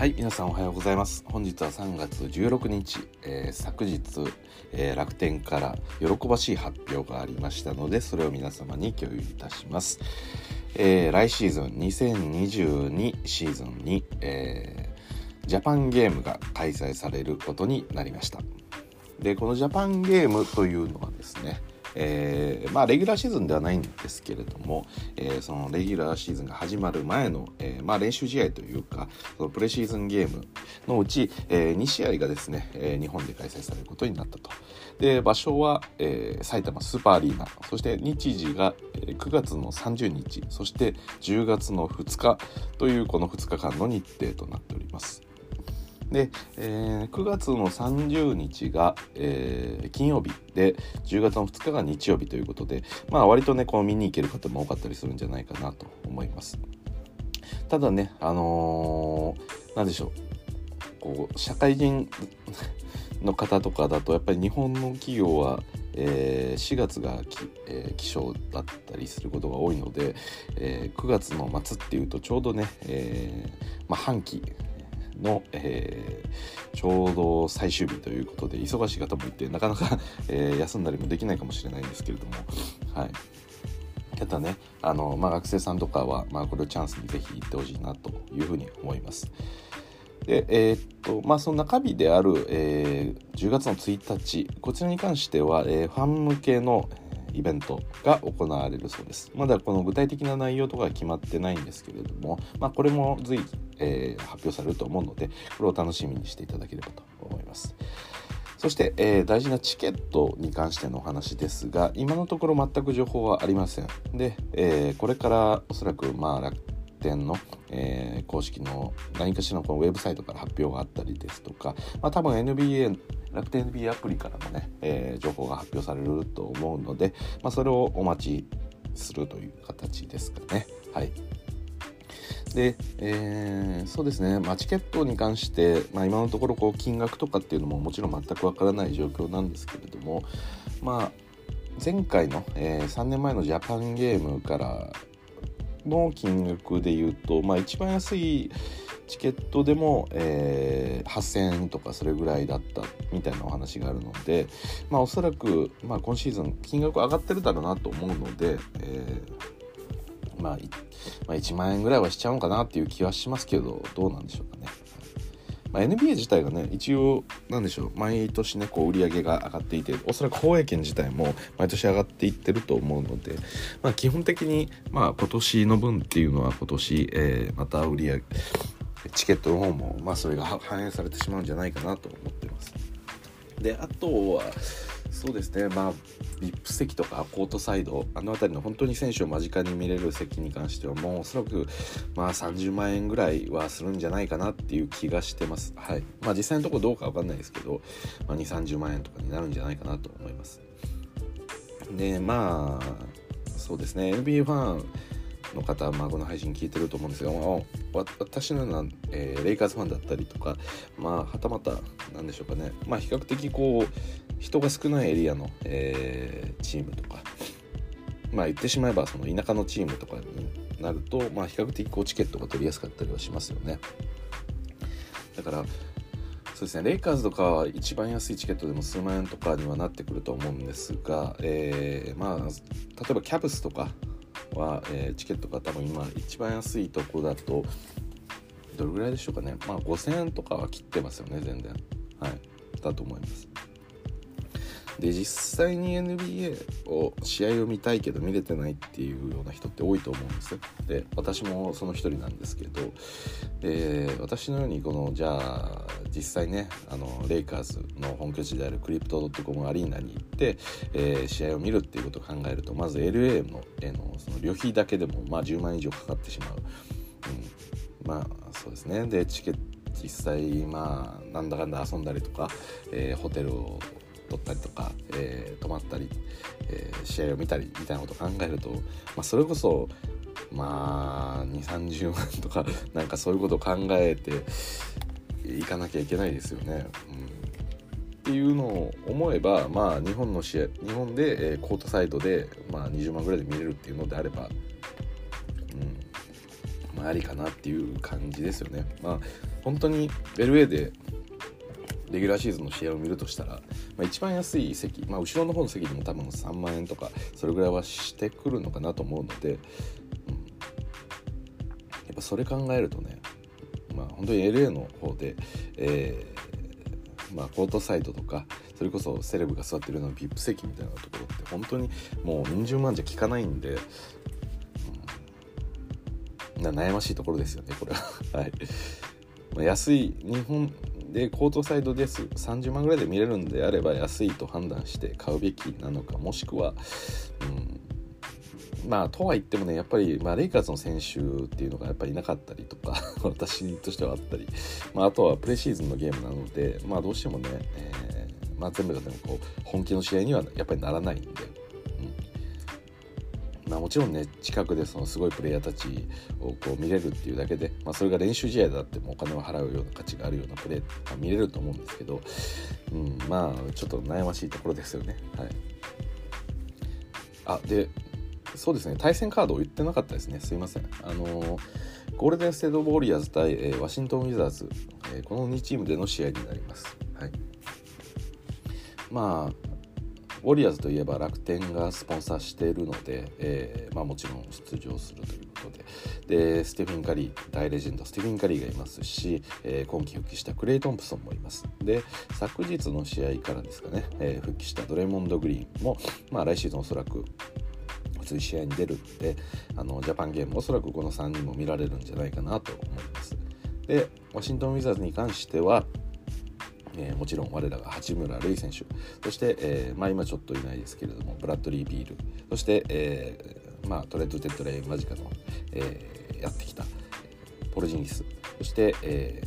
はい皆さんおはようございます。本日は3月16日、えー、昨日、えー、楽天から喜ばしい発表がありましたのでそれを皆様に共有いたします、えー、来シーズン2022シーズンに、えジャパンゲームが開催されることになりました。でこのジャパンゲームというのはですねえー、まあレギュラーシーズンではないんですけれども、えー、そのレギュラーシーズンが始まる前の、えー、まあ練習試合というかそのプレシーズンゲームのうち、えー、2試合がですね、えー、日本で開催されることになったと。で場所は、えー、埼玉スーパーアリーナそして日時が、9月の30日そして10月の2日というこの2日間の日程となっております。で、えー、9月の30日が、えー、金曜日で10月の2日が日曜日ということでまあ割とねこう見に行ける方も多かったりするんじゃないかなと思います。ただねあのー、でしょう。こう社会人 の方とかだとやっぱり日本の企業はえー、4月がき、えー、気象だったりすることが多いので、えー、9月の末っていうとちょうどね、えまあ、半期の、えー、ちょうど最終日ということで忙しい方もいてなかなか、えー、休んだりもできないかもしれないんですけれどもはいただねあの、まあ、学生さんとかは、まあ、これをチャンスにぜひ行ってほしいなというふうに思います。でえー、っとまあその中日である、えー、10月の1日こちらに関しては、えー、ファン向けの、イベントが行われるそうです。まだこの具体的な内容とかは決まってないんですけれども、まあ、これも随時、えー、発表されると思うので、これを楽しみにしていただければと思います。そして、えー、大事なチケットに関してのお話ですが、今のところ全く情報はありません。で、えー、これからおそらく、まあ、楽天の、えー、公式の何かしらのこのウェブサイトから発表があったりですとか、まあ、多分 NBA 楽天 NBA アプリからもね、えー、情報が発表されると思うので、まあ、それをお待ちするという形ですかね。はい。で、えー、そうですね、まあ、チケットに関して、まあ、今のところこう金額とかっていうのももちろん全くわからない状況なんですけれども、まあ、前回の、えー、3年前のジャパンゲームからの金額でいうと、まあ、一番安いチケットでも、えー、8000円とかそれぐらいだったみたいなお話があるので、まあ、おそらく、まあ、今シーズン金額上がってるだろうなと思うので、えー、まあ、まあ、1万円ぐらいはしちゃうのかなっていう気はしますけどどうなんでしょうかね。まあ、NBA 自体がね一応なんでしょう毎年ねこう売り上げが上がっていておそらく放映権自体も毎年上がっていってると思うので、まあ、基本的に、まあ、今年の分っていうのは今年、えー、また売り上げチケットの方も、まあ、それが反映されてしまうんじゃないかなと思ってます。であとはそうですね。まあ VIP 席とかコートサイドあの辺りの本当に選手を間近に見れる席に関してはもうおそらくまあ30万円ぐらいはするんじゃないかなっていう気がしてます。はい。まあ実際のところどうかわかんないですけど、まあ、2 3 0万円とかになるんじゃないかなと思います。でまあそうですね。NBA ファンの方、まあ、この配信聞いてると思うんですが、まあ、私のような、えー、レイカーズファンだったりとか、まあ、はたまた何でしょうかね、まあ、比較的こう人が少ないエリアの、えー、チームとか、まあ、言ってしまえばその田舎のチームとかになると、まあ、比較的こうチケットが取りやすかったりはしますよね。だからそうですねレイカーズとかは一番安いチケットでも数万円とかにはなってくると思うんですが、えー、まあ例えばキャブスとかは、えー、チケットが多分今一番安いとこだとどれぐらいでしょうかね。まあ5000円とかは切ってますよね全然。はい。だと思います。で実際に NBA を試合を見たいけど見れてないっていうような人って多いと思うんですよ。で私もその一人なんですけどで私のようにこのじゃあ実際ねあのレイカーズの本拠地であるクリプトドットコムアリーナに行って、えー、試合を見るっていうことを考えるとまず LA の,、えのその旅費だけでもまあ10万以上かかってしまう、うん、まあそうですね。でチケット実際まあなんだかんだ遊んだりとか、えー、ホテルを取ったりとか、えー、泊まったり、えー、試合を見たりみたいなことを考えると、まあ、それこそまあ2 3 0万とか なんかそういうことを考えていかなきゃいけないですよね。うんっていうのを思えば、まあ、日本の試合日本で、えー、コートサイドで、まあ、20万ぐらいで見れるっていうのであれば、うんまあ、ありかなっていう感じですよね。まあ本当に LA でレギュラーシーズンの試合を見るとしたら、まあ、一番安い席、まあ、後ろの方の席でも多分3万円とかそれぐらいはしてくるのかなと思うので、うん、やっぱそれ考えるとねまあ本当に LA の方で、えー、まあ、コートサイドとかそれこそセレブが座ってるような VIP 席みたいなところって本当にもううん十万じゃ効かないんで、うん、悩ましいところですよねこれは。はい。まあ、安い日本でコートサイドです30万ぐらいで見れるんであれば安いと判断して買うべきなのかもしくは、うん、まあとは言ってもねやっぱり、まあ、レイカーズの選手っていうのがやっぱりいなかったりとか 私としてはあったり、まあ、あとはプレシーズンのゲームなので、まあ、どうしてもね、えーまあ、全部がでもこう本気の試合にはやっぱりならないんで。まあ、もちろんね近くでそのすごいプレイヤーたちをこう見れるっていうだけで、まあ、それが練習試合だってもお金を払うような価値があるようなプレー、まあ、見れると思うんですけど、うん、まあちょっと悩ましいところですよね。はい、あでそうですね対戦カードを言ってなかったですねすいません。あのー、ゴールデン・ステート・ウォリアーズ対、えー、ワシントン・ウィザーズ、えー、この2チームでの試合になります。はい、まあォリアーズといえば楽天がスポンサーしているので、えーまあ、もちろん出場するということで。でステフィン・カリー大レジェンドステフィン・カリーがいますし、えー、今季復帰したクレイ・トンプソンもいます。で昨日の試合からですかね、えー、復帰したドレモンド・グリーンも、まあ、来シーズンおそらく普通試合に出るんであのジャパンゲームおそらくこの3人も見られるんじゃないかなと思います。でワシントン・ウィザーズに関してはえー、もちろん我らが八村塁選手。そして、えー、まあ、今ちょっといないですけれどもブラッドリー・ビール。そして、えー、まあ、トレード・デッドライン間近の、えやってきたポルジンギス。そして、え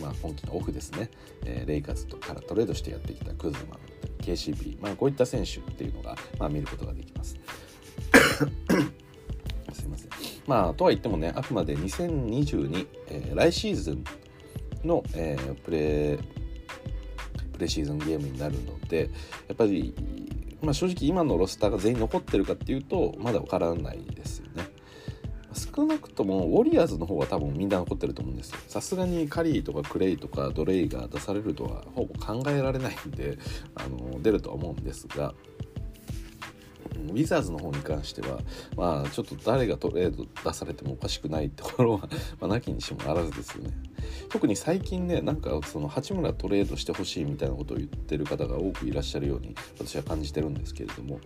まあ、今季のオフですね、えレイカーズからトレードしてやってきたクズマン KCP、まあ、こういった選手っていうのが、まあ、見ることができます。すいません。まあ、とは言ってもね、あくまで2022、えー、来シーズンの、えー、プレープレシーズンゲームになるのでやっぱり、まあ、正直今のロスターが全員残ってるかっていうとまだ分からないですよね。少なくともウォリアーズの方は多分みんな残ってると思うんですよ。さすがにカリーとかクレイとかドレイが出されるとはほぼ考えられないんであの出るとは思うんですがウィザーズの方に関しては、まあ、ちょっと誰がトレード出されてもおかしくないところは まあ、なきにしもあらずですよね。特に最近ね、なんかその八村トレードしてほしいみたいなことを言ってる方が多くいらっしゃるように私は感じてるんですけれども、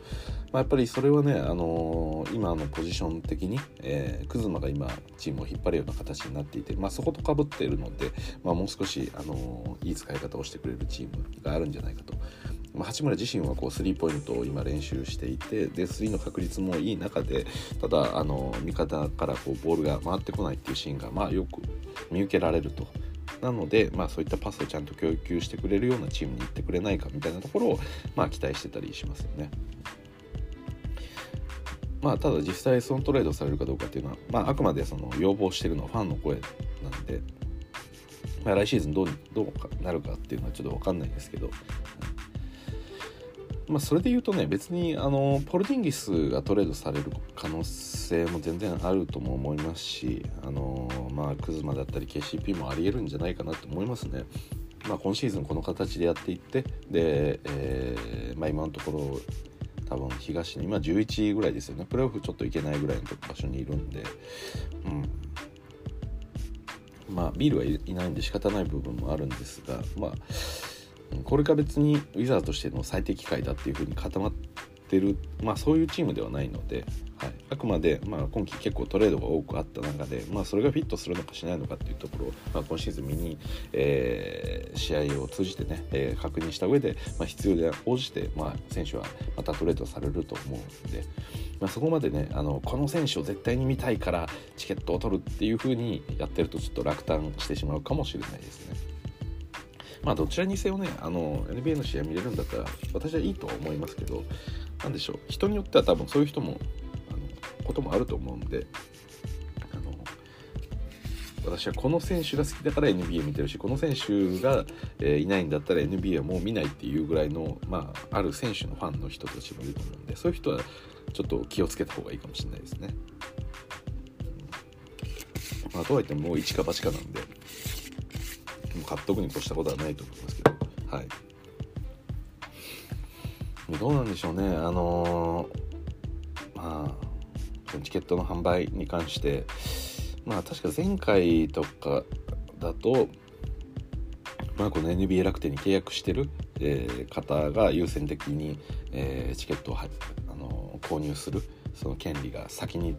まあ、やっぱりそれはね、あのー、今のポジション的に、えー、クズマが今チームを引っ張るような形になっていて、まあ、そことかぶっているので、まあ、もう少し、あのー、いい使い方をしてくれるチームがあるんじゃないかとまあ、八村自身はこうスリーポイントを今練習していてでスリーの確率もいい中でただあの味方からこうボールが回ってこないっていうシーンがまあよく見受けられると。なので、まあ、そういったパスをちゃんと供給してくれるようなチームに行ってくれないかみたいなところを、まあ、期待してたりしますよね。まあ、ただ実際そのトレードされるかどうかっていうのは、まあ、あくまでその要望してるのはファンの声なんで、まあ、来シーズンどうどうなるかっていうのはちょっと分かんないですけど、まあ、それで言うとね別にあのポルティンギスがトレードされる可能性も全然あるとも思いますしあの、まあ、クズマだったり KCP もありえるんじゃないかなと思いますね。まあ、今シーズンこの形でやっていってで、えーまあ、今のところ多分東の今11位ぐらいですよね。プレーオフちょっといけないぐらいの場所にいるんで、うん、まあビールはいないんで仕方ない部分もあるんですがまあこれが別にウィザーとしての最適解だっていうふうに固まってる、まあ、そういうチームではないので、はい、あくまで、まあ、今季結構トレードが多くあった中で、まあ、それがフィットするのかしないのかっていうところを、まあ、今シーズン見に、えー、試合を通じてね、えー、確認した上で、まあ、必要で応じて、まあ、選手はまたトレードされると思うので、まあ、そこまでねあのこの選手を絶対に見たいからチケットを取るっていうふうにやってるとちょっと落胆してしまうかもしれないですね。まあどちらにせよねあの NBA の試合見れるんだったら私はいいとは思いますけど何でしょう人によっては多分そういう人もあのこともあると思うんであの私はこの選手が好きだから NBA 見てるしこの選手が、えー、いないんだったら NBA はもう見ないっていうぐらいの、まあ、ある選手のファンの人たちもいると思うんでそういう人はちょっと気をつけた方がいいかもしれないですね。まあ、とはいってもう一か八かなんで買っとくに越したことはないと思いますけど。はい。どうなんでしょうね。あのー、まあチケットの販売に関してまあ確か前回とかだとまあこの NBA 楽天に契約してる、えー、方が優先的に、えー、チケットをあの購入するその権利が先に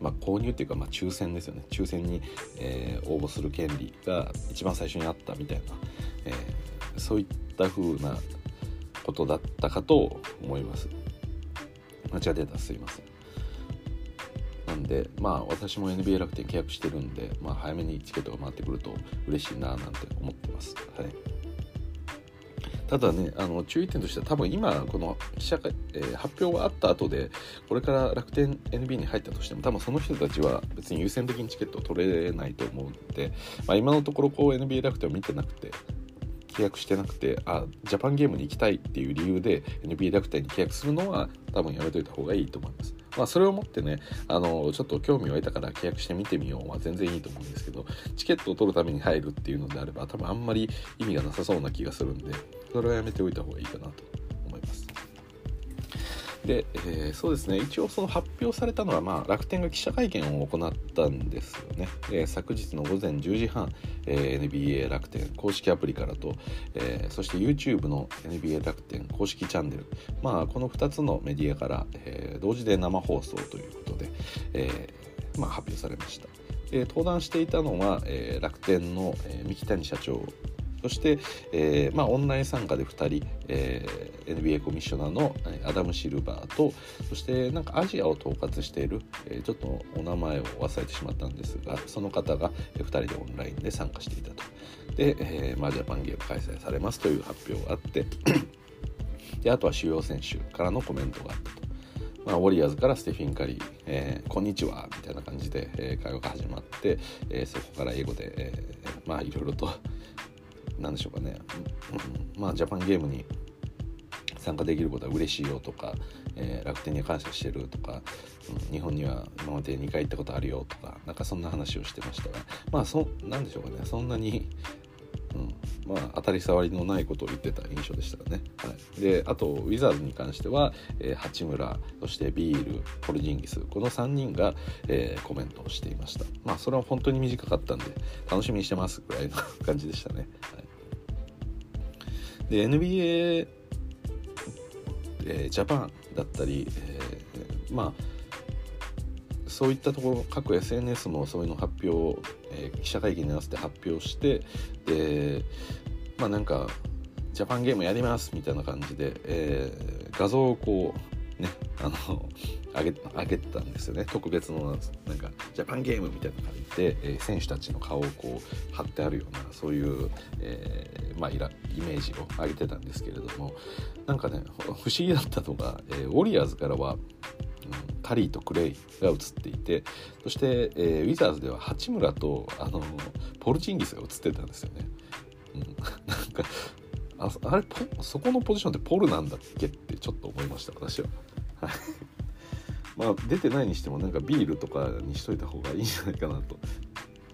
まあ、購入っていうか、まあ、抽選ですよね。抽選に、えー、応募する権利が一番最初にあったみたいな、えー、そういった風なことだったかと思います。間違ってたすいません。なんでまあ私も NBA 楽天契約してるんで、まあ、早めにチケットが回ってくると嬉しいななんて思ってます。はい。ただねあの注意点としては多分今この記者会、えー、発表があった後でこれから楽天 NB に入ったとしても多分その人たちは別に優先的にチケットを取れないと思うので、まあ、今のところこう NBA 楽天を見てなくて契約してなくてあジャパンゲームに行きたいっていう理由で NBA 楽天に契約するのは多分やめといた方がいいと思います。まあ、それをもってねあのちょっと興味を得たから契約してみてみようは全然いいと思うんですけどチケットを取るために入るっていうのであれば多分あんまり意味がなさそうな気がするんでそれはやめておいた方がいいかなと思います。で、えー、そうですね。一応その発表されたのは、まあ、楽天が記者会見を行ったんですよね、えー、昨日の午前10時半、えー、NBA 楽天公式アプリからと、え、そして YouTube の NBA 楽天公式チャンネル、まあ、この2つのメディアから、え、同時で生放送ということで、えまあ、発表されました。え、登壇していたのは、え、楽天の、え、三木谷社長そして、えーまあ、オンライン参加で2人、えー、NBA コミッショナーのアダム・シルバーとそしてなんかアジアを統括している、えー、ちょっとお名前を忘れてしまったんですがその方が2人でオンラインで参加していたとで、えーまあ、ジャパンゲーム開催されますという発表があってであとは主要選手からのコメントがあったと。まあ、ウォリアーズからステフィン・カリー、えー、こんにちはみたいな感じで、えー、会話が始まって、えー、そこから英語で、えー、まあいろいろと何でしょうかね、うん、まあジャパンゲームに参加できることは嬉しいよとか、えー、楽天に感謝してるとか、うん、日本には今まで2回行ったことあるよとかなんかそんな話をしてましたが。まあそなんでしょうかね。そんなに、まあ当たり障りのないことを言ってた印象でしたね、はい、であとウィザーズに関しては、えー、八村そしてビールポルジンギスこの3人が、えー、コメントをしていました。まあそれは本当に短かったんで楽しみにしてますぐらいの感じでしたね、はい。で NBA、えー、ジャパンだったり、えー、まあそういったところ各 SNS もそういうの発表、えー、記者会見に合わせて発表してでまあなんかジャパンゲームやりますみたいな感じで、えー、画像をこうねあの上げ上げたんですよね特別のなんかジャパンゲームみたいな感じで、えー、選手たちの顔をこう貼ってあるようなそういう、えー、まあ、イライメージを上げてたんですけれどもなんかね不思議だったのが、えー、ウォリアーズからは、カリーとクレイが映っていてそして、えウィザーズでは八村とあのポルチンギスが映ってたんですよね。なんかああれそこのポジションってポルなんだっけってちょっと思いました私は。はい。まあ出てないにしてもなんかビールとかにしといた方がいいんじゃないかなと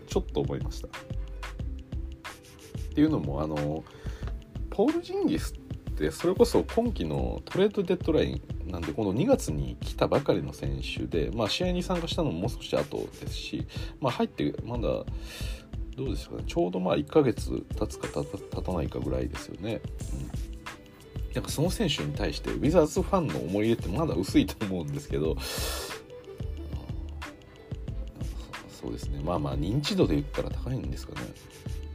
ちょっと思いました。っていうのもあのポール・ジンギスってそれこそ今季のトレードデッドラインなんでこの2月に来たばかりの選手で、まあ、試合に参加したのももう少し後ですし、まあ、入ってまだどうですかね。ちょうどまあ1ヶ月経つか経たないかぐらいですよね。うん。なんかその選手に対してウィザーズファンの思い入れってまだ薄いと思うんですけど。そうですね。まあまあ認知度で言ったら高いんですかね。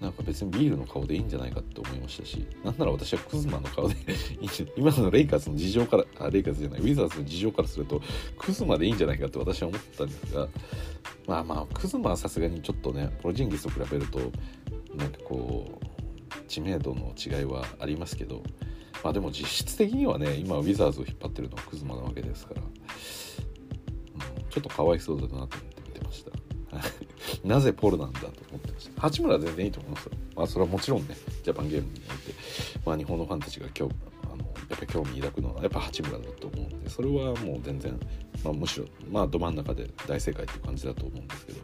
なんか別にビールの顔でいいんじゃないかって思いましたしなんなら私はクズマの顔で 今のレイカーズの事情からあレイカーズじゃないウィザーズの事情からするとクズマでいいんじゃないかって私は思ったんですがまあまあクズマはさすがにちょっとねプロジンギスと比べるとなんかこう知名度の違いはありますけどまあでも実質的にはね今ウィザーズを引っ張ってるのはクズマなわけですから、うん、ちょっとかわいそうだなと思って見てました。なぜポルなんだと思ってました。八村は全然いいと思いますよ。まあそれはもちろんねジャパンゲームにおいて、まあ、日本のファンたちが今日あのやっぱ興味抱くのはやっぱ八村だと思うんでそれはもう全然、まあ、むしろまあど真ん中で大正解っていう感じだと思うんですけど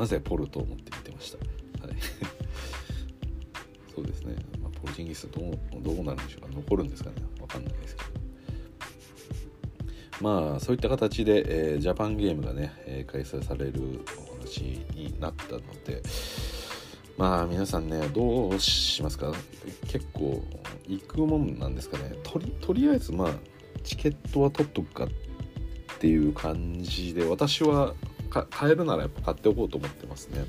なぜポルトを持って見てました。はい。そうですね、まあ、ポルジンギスどうどうなるんでしょうか。残るんですかね。わかんないですけど。まあそういった形で、えー、ジャパンゲームがね、えー、開催されるお話になったのでまあ皆さんねどうしますか？結構行くもんなんですかね？とりとりあえずまあチケットは取っとくかっていう感じで私は買えるならやっぱ買っておこうと思ってますね。うん。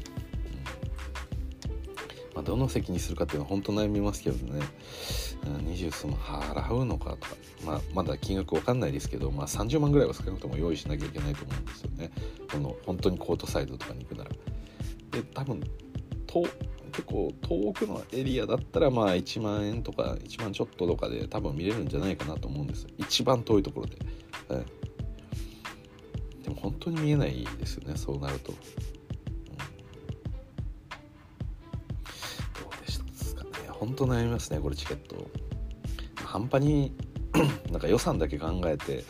まあ、どの席にするかっていうのは本当悩みますけどね、二十数万払うのかとか、まあ、まだ金額わかんないですけど、まあ、30万ぐらいは少なくとも用意しなきゃいけないと思うんですよね。この本当にコートサイドとかに行くなら。で多分と結構遠くのエリアだったらまあ1万円とか1万ちょっととかで多分見れるんじゃないかなと思うんです一番遠いところで、はい、でも本当に見えないですよねそうなると。本当悩みますねこれチケット。半端に なんか予算だけ考えて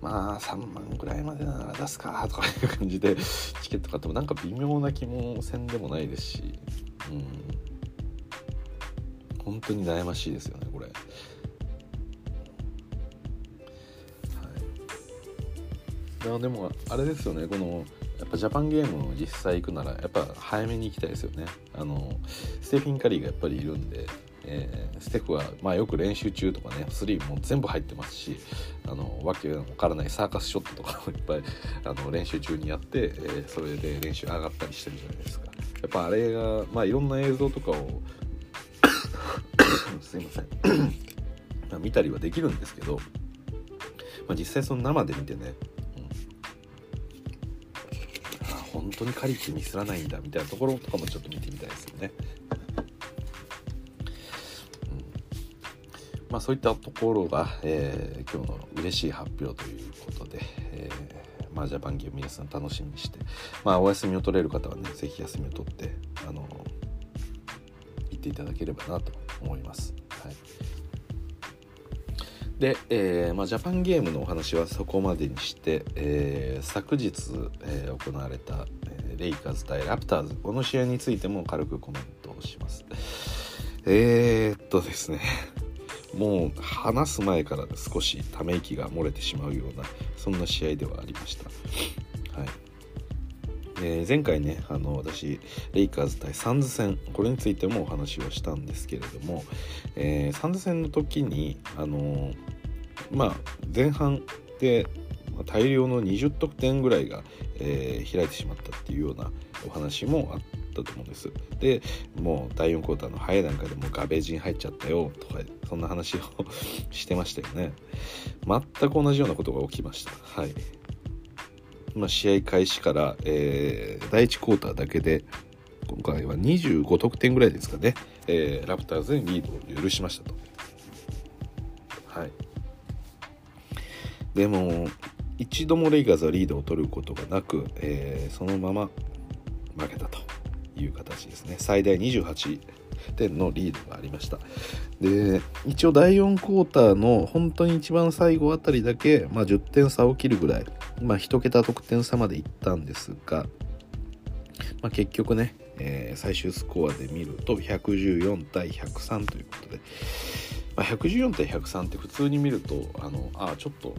まあ3万ぐらいまでなら出すかとかいう感じでチケット買ってもなんか微妙な気もせんでもないですしうん。本当に悩ましいですよねこれ。はい、でもあれですよねこのやっぱジャパンゲームを実際行くならやっぱ早めに行きたいですよね。あのステフィン・カリーがやっぱりいるんで、えー、ステフは、まあ、よく練習中とかねスリーも全部入ってますしあのわけわからないサーカスショットとかもいっぱいあの練習中にやって、えー、それで練習上がったりしてるじゃないですか。やっぱあれが、まあ、いろんな映像とかを すいません。見たりはできるんですけど、まあ、実際その生で見てね本当にカリってミスらないんだみたいなところとかもちょっと見てみたいですよね。うん、まあそういったところが、えー、今日の嬉しい発表ということで、えー、まあジャパンゲーム皆さん楽しみにして、まあお休みを取れる方はね、是非休みを取って、あの行っていただければなと思います。はい。で、えーまあ、ジャパンゲームのお話はそこまでにして、えー、昨日、えー、行われた、え、レイカーズ対ラプターズ。この試合についても軽くコメントをします。え、っとですね。もう話す前から少しため息が漏れてしまうようなそんな試合ではありました。はい。えー、前回ねあの私レイカーズ対サンズ戦これについてもお話をしたんですけれども、えー、サンズ戦の時にあのまあ、前半で大量の20得点ぐらいが、えー、開いてしまったっていうようなお話もあったと思うんです。でもう第4クォーターの早い段階でもうガベージに入っちゃったよとかそんな話を してましたよね。全く同じようなことが起きました。はい。まあ、試合開始から、えー、第1クォーターだけで今回は25得点ぐらいですかね、えー、ラプターズにリードを許しましたと。はい。でも一度もレイカーズはリードを取ることがなく、えー、そのまま負けたという形ですね最大28点のリードがありました。で一応第4クォーターの本当に一番最後あたりだけ、まあ、10点差を切るぐらい、まあ、1桁得点差までいったんですが、まあ、結局ね、えー、最終スコアで見ると114対103ということで、まあ、114対103って普通に見るとあのあちょっと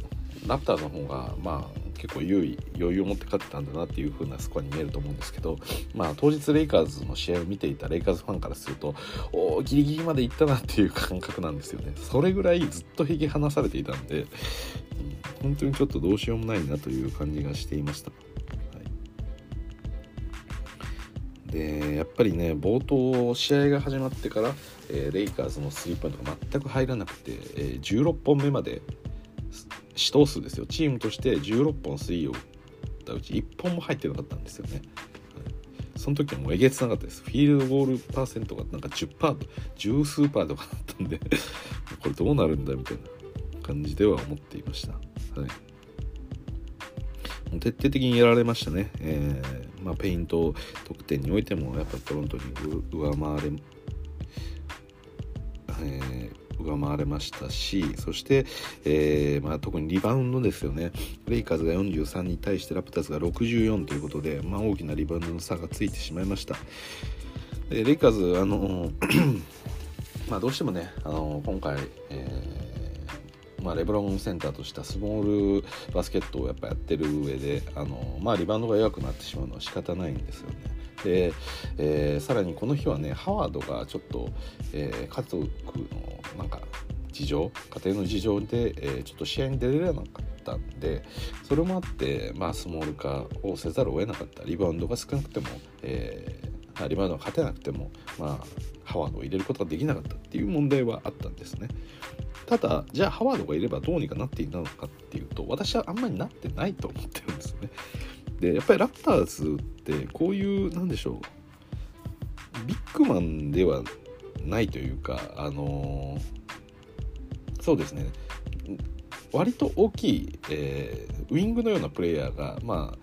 ラプターの方がまあ結構優位余裕を持って勝ってたんだなっていう風なスコアに見えると思うんですけど、まあ、当日レイカーズの試合を見ていたレイカーズファンからするとおおギリギリまで行ったなっていう感覚なんですよねそれぐらいずっと引き離されていたんで、うん、本当にちょっとどうしようもないなという感じがしていました。でやっぱりね冒頭試合が始まってから、えー、レイカーズのスリーポイントが全く入らなくて、えー、16本目まで死闘数ですよ。チームとして16本スリーを打ったうち1本も入ってなかったんですよね、はい、その時はもうえげつなかったです。フィールドゴールパーセントがなんか10%と十数パーとかだったんで これどうなるんだみたいな感じでは思っていました。はい。徹底的にやられましたね、えーまあ、ペイント得点においてもやっぱトロントに上回れ、えー、上回れましたしそして、えーまあ、特にリバウンドですよねレイカーズが43に対してラプターズが64ということで、まあ、大きなリバウンドの差がついてしまいましたでレイカーズあの まあどうしてもねあの今回、えーまあ、レブロンセンターとしたスモールバスケットをやっぱやってる上であの、まあ、リバウンドが弱くなってしまうのは仕方ないんですよね。で、えー、さらにこの日はねハワードがちょっと、えー、家族のなんか事情家庭の事情で、えー、ちょっと試合に出れなかったんでそれもあって、まあ、スモール化をせざるを得なかったリバウンドが少なくても、えー、リバウンドが勝てなくても、まあ、ハワードを入れることができなかったっていう問題はあったんですね。ただじゃあハワードがいればどうにかなっていたのかっていうと私はあんまりなってないと思ってるんですね。でやっぱりラプターズってこういうなんでしょう。ビッグマンではないというかあのー、そうですね。割と大きい、えー、ウイングのようなプレイヤーがまあ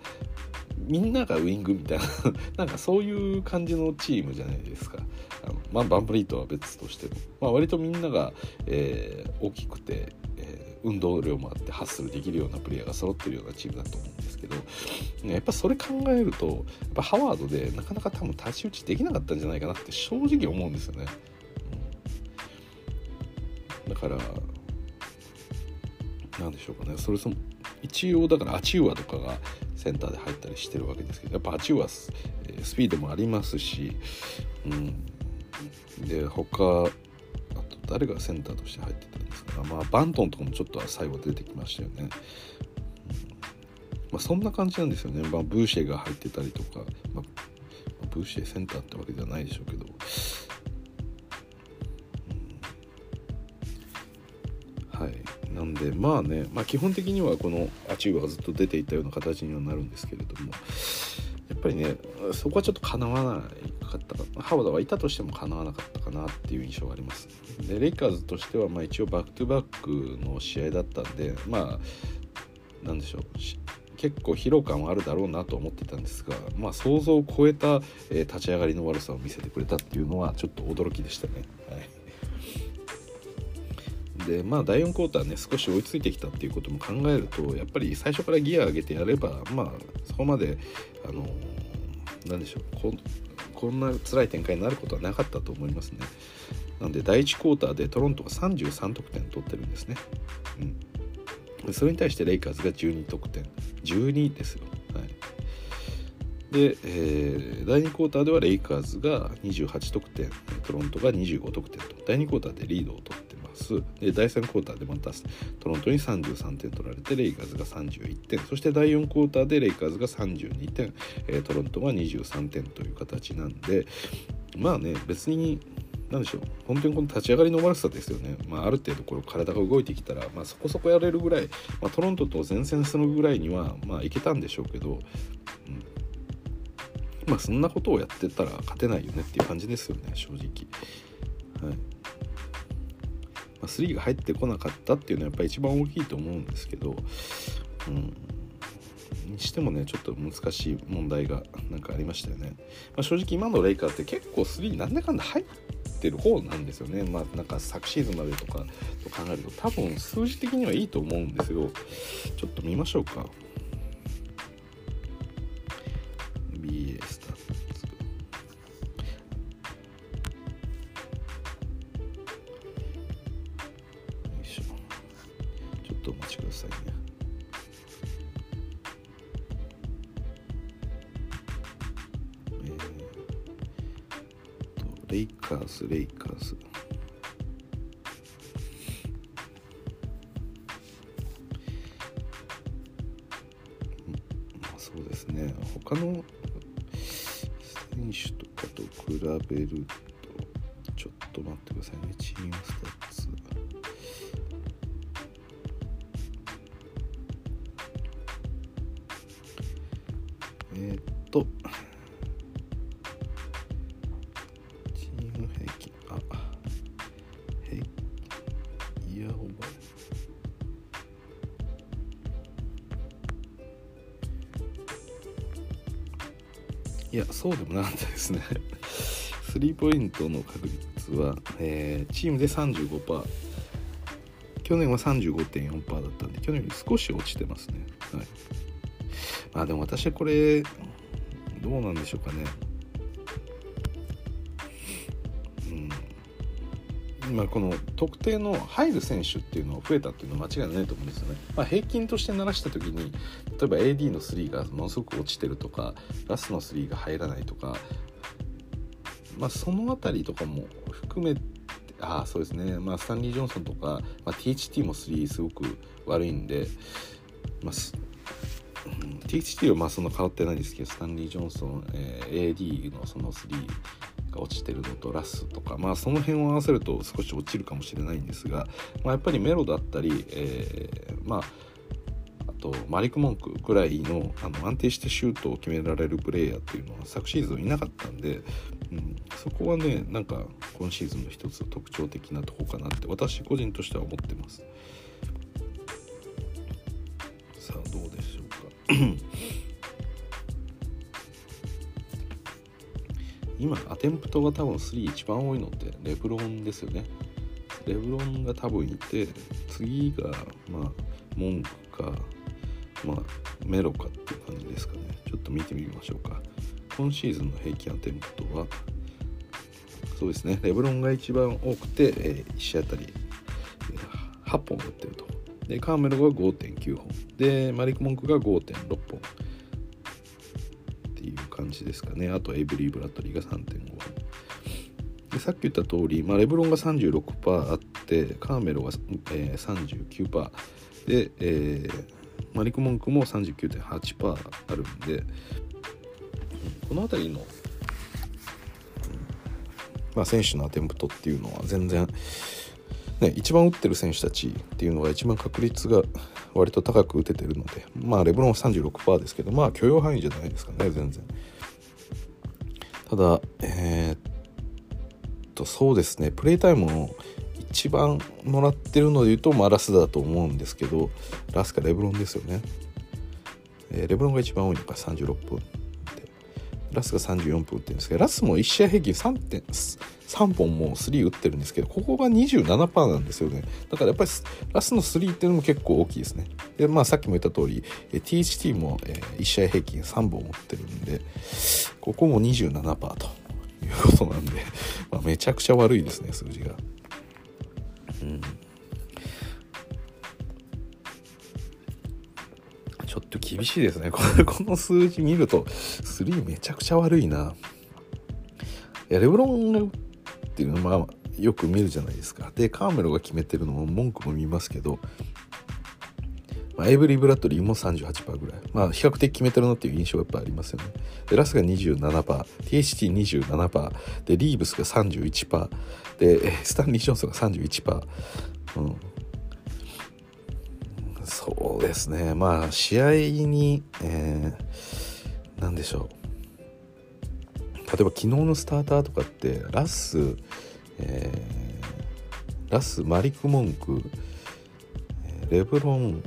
みんながウイングみたいな なんかそういう感じのチームじゃないですか。あのまあ、バンプリートは別としても、まあ、割とみんなが、えー、大きくて、運動量もあってハッスルできるようなプレイヤーが揃ってるようなチームだと思うんですけど、ね、やっぱそれ考えるとやっぱハワードでなかなか多分太刀打ちできなかったんじゃないかなって正直思うんですよね。うん、だからなんでしょうかね。それその一応だからアチウアとかがセンターで入ったりしてるわけですけどやっぱアチウアスピードもありますし、うん、で他誰がセンターとして入ってたんですか？まあバントンとかもちょっと最後出てきましたよね、まあ、そんな感じなんですよね、まあ、ブーシェが入ってたりとか、まあ、ブーシェセンターってわけではないでしょうけど、はい。なんでまあね、まあ、基本的にはこのアチューバがずっと出ていたような形にはなるんですけれども。やっぱりねそこはちょっとかなわなかったかハワードはいたとしてもかなわなかったかなっていう印象があります。でレイカーズとしてはまあ一応バックトゥバックの試合だったんでまあなんでしょう。結構疲労感はあるだろうなと思ってたんですが、まあ、想像を超えた、え、立ち上がりの悪さを見せてくれたっていうのはちょっと驚きでしたね。でまあ第4クォーターね少し追いついてきたっていうことも考えるとやっぱり最初からギア上げてやればまあそこまであの何でしょうここんな辛い展開になることはなかったと思いますね。なんで第1クォーターでトロントが33得点取ってるんですね。うん。それに対してレイカーズが12得点。12ですよ。はい。で、えー、第2クォーターではレイカーズが28得点。トロントが25得点と。第2クォーターでリードを取ってますで第3クォーターでまたトロントに33点取られてレイカーズが31点。そして第4クォーターでレイカーズが32点、え、トロントが23点という形なんでまあね別に何でしょう。本当にこの立ち上がりの悪さですよね、まあ、ある程度これ体が動いてきたら、まあ、そこそこやれるぐらい、まあ、トロントと前線するぐらいには、まあ、いけたんでしょうけど、うん、まあそんなことをやってたら勝てないよねっていう感じですよね正直。はい。まあ、3が入ってこなかったっていうのはやっぱり一番大きいと思うんですけど、うん、にしてもねちょっと難しい問題がなんかありましたよね、まあ、正直今のレイカーって結構3なんだかんだ入ってる方なんですよね。まあなんか昨シーズンまでとかと考えると多分数字的にはいいと思うんですよ。ちょっと見ましょうか。レイカーズレイカーズまあそうですね。他の選手とかと比べるとそうでもなかったですね。スリーポイントの確率は、えー、チームで35%、去年は35.4%だったんで去年より少し落ちてますね。はい。まあでも私はこれどうなんでしょうかね。まあ、この特定の入る選手っていうのが増えたっていうのは間違いないと思うんですよね。まあ、平均として鳴らした時に例えば AD の3がものすごく落ちてるとかラスの3が入らないとか、まあ、その辺りとかも含めてあそうですね、まあ、スタンリー・ジョンソンとか、まあ、THT も3すごく悪いんで、まあうん、THT はまあそんな変わってないですけどスタンリー・ジョンソン、えー、AD のその3が落ちてるのとラスとかまあその辺を合わせると少し落ちるかもしれないんですが、まあ、やっぱりメロだったり、えー、まあとマリック・モンクぐらいのあの安定してシュートを決められるプレイヤーっていうのは昨シーズンいなかったんで、うん、そこはねなんか今シーズンの一つ特徴的なとこかなって私個人としては思ってます。さあどうでしょうか。今アテンプトが多分3一番多いのってレブロンですよね。レブロンが多分いて次がまあモンクかまあメロかっていう感じですかね。ちょっと見てみましょうか。今シーズンの平均アテンプトはそうですね。レブロンが一番多くて、え、1試合あたり8本打ってると。でカーメロが5.9本。でマリック・モンクが5.6本。感じですかね。あとエイブリー・ブラッドリーが3.5でさっき言った通り、まあ、レブロンが36%あってカーメロが、えー、39%で、えー、マリク・モンクも39.8%あるんでこの辺りの、まあ、選手のアテンプトっていうのは全然ね、一番打ってる選手たちっていうのが一番確率が割と高く打ててるのでまあレブロンは36%ですけどまあ許容範囲じゃないですかね全然。ただえー、っとそうですねプレイタイムを一番もらってるので言うと、まあ、ラスだと思うんですけどラスかレブロンですよね、えー、レブロンが一番多いのか36分ラスが34分打ってるんですけどラスも1試合平均3.3 3本も3打ってるんですけどここが27%なんですよねだからやっぱりラスの3っていうのも結構大きいですねでまあさっきも言った通り THT も1試合平均3本打ってるんでここも27%ということなんで、まあ、めちゃくちゃ悪いですね数字がうんちょっと厳しいですね。このこの数字見ると、3めちゃくちゃ悪いな。いや、レブロンっていうのは、まあ、よく見るじゃないですか。で、カーメロが決めてるのも文句も見ますけど、まあ、エイブリー・ブラッドリーも38%ぐらい。まあ、比較的決めてるなっていう印象がやっぱありますよね。で、ラスが27%、THT27%、で、リーブスが31%、で、スタンリー・ジョンソンが31%。うん。そうですねまあ試合に、えー、何でしょう例えば昨日のスターターとかってラス、えー、ラスマリク・モンクレブロン、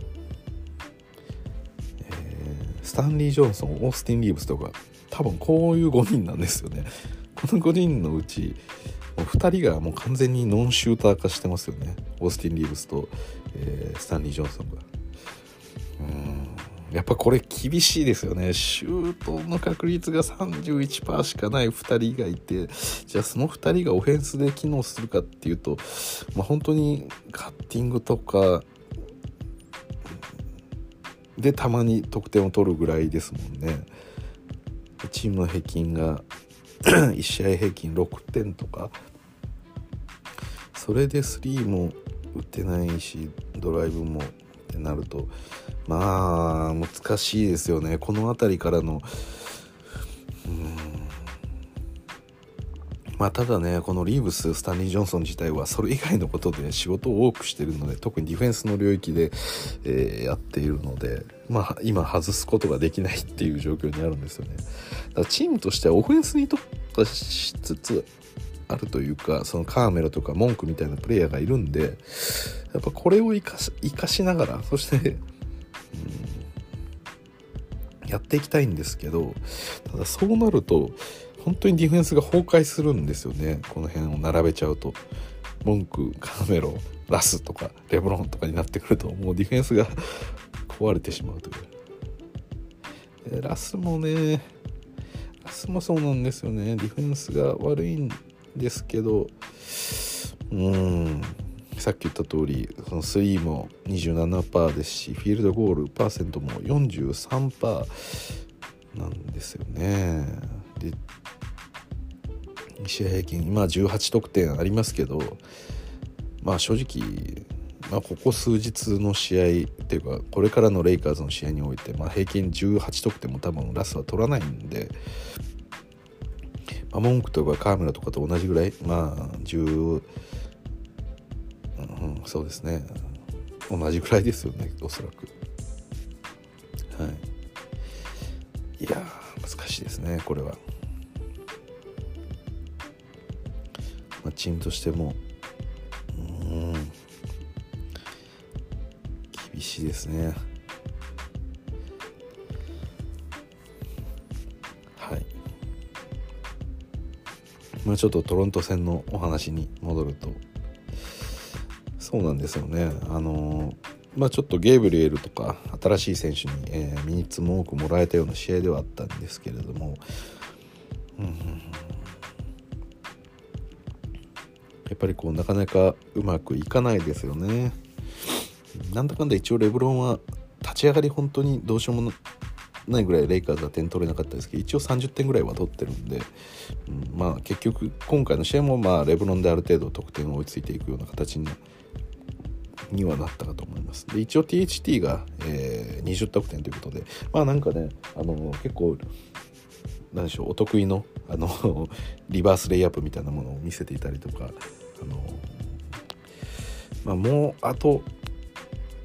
えー、スタンリー・ジョンソンオースティン・リーブスとか多分こういう5人なんですよね。この5人のうちもう2人がもう完全にノンシューター化してますよね。オースティン・リーブスと、えー、スタンリー・ジョンソンが。やっぱこれ厳しいですよね。シュートの確率が31%しかない2人がいて、じゃあその2人がオフェンスで機能するかっていうと、まあ、本当にカッティングとかでたまに得点を取るぐらいですもんね。チームの平均が 1試合平均6点とか、それで3も打てないし、ドライブもってなるとまあ難しいですよね。この辺りからの。うん。まあただねこのリーブススタンリー・ジョンソン自体はそれ以外のことで仕事を多くしてるので特にディフェンスの領域で、えー、やっているのでまあ今外すことができないっていう状況にあるんですよね。だからチームとしてはオフェンスに特化しつつあるというかそのカーメラとか文句みたいなプレイヤーがいるんでやっぱこれを生かし生かしながらそして、やっていきたいんですけどただそうなると本当にディフェンスが崩壊するんですよね。この辺を並べちゃうと。文句カメロラスとかレブロンとかになってくるともうディフェンスが壊れてしまうという。ラスもねラスもそうなんですよね。ディフェンスが悪いんですけどうん。さっき言った通りその3も27%ですしフィールドゴールパーセントも43%なんですよね。で2試合平均今18得点ありますけどまあ正直、まあ、ここ数日の試合っていうかこれからのレイカーズの試合において、まあ、平均18得点も多分ラスは取らないんで、まあ、文句とか河村とかと同じぐらいまあ10、うん、そうですね。同じぐらいですよねおそらく。はい。いや難しいですねこれは。まあ、チームとしてもうん厳しいですね。はい。まあちょっとトロント戦のお話に戻るとそうなんですよね。あのまあちょっとゲーブリエルとか新しい選手に、えー、ミニッツも多くもらえたような試合ではあったんですけれども、うん、やっぱりこうなかなかうまくいかないですよね。なんだかんだ一応レブロンは立ち上がり本当にどうしようもないぐらいレイカーズは点取れなかったですけど一応30点ぐらいは取ってるんで、うん、まあ結局今回の試合もまあレブロンである程度得点を追いついていくような形ににはなったかと思います。で一応 THT が、えー、20得点ということでまあなんかねあの結構何でしょうお得意のあの リバースレイアップみたいなものを見せていたりとかあの、まあ、もうあと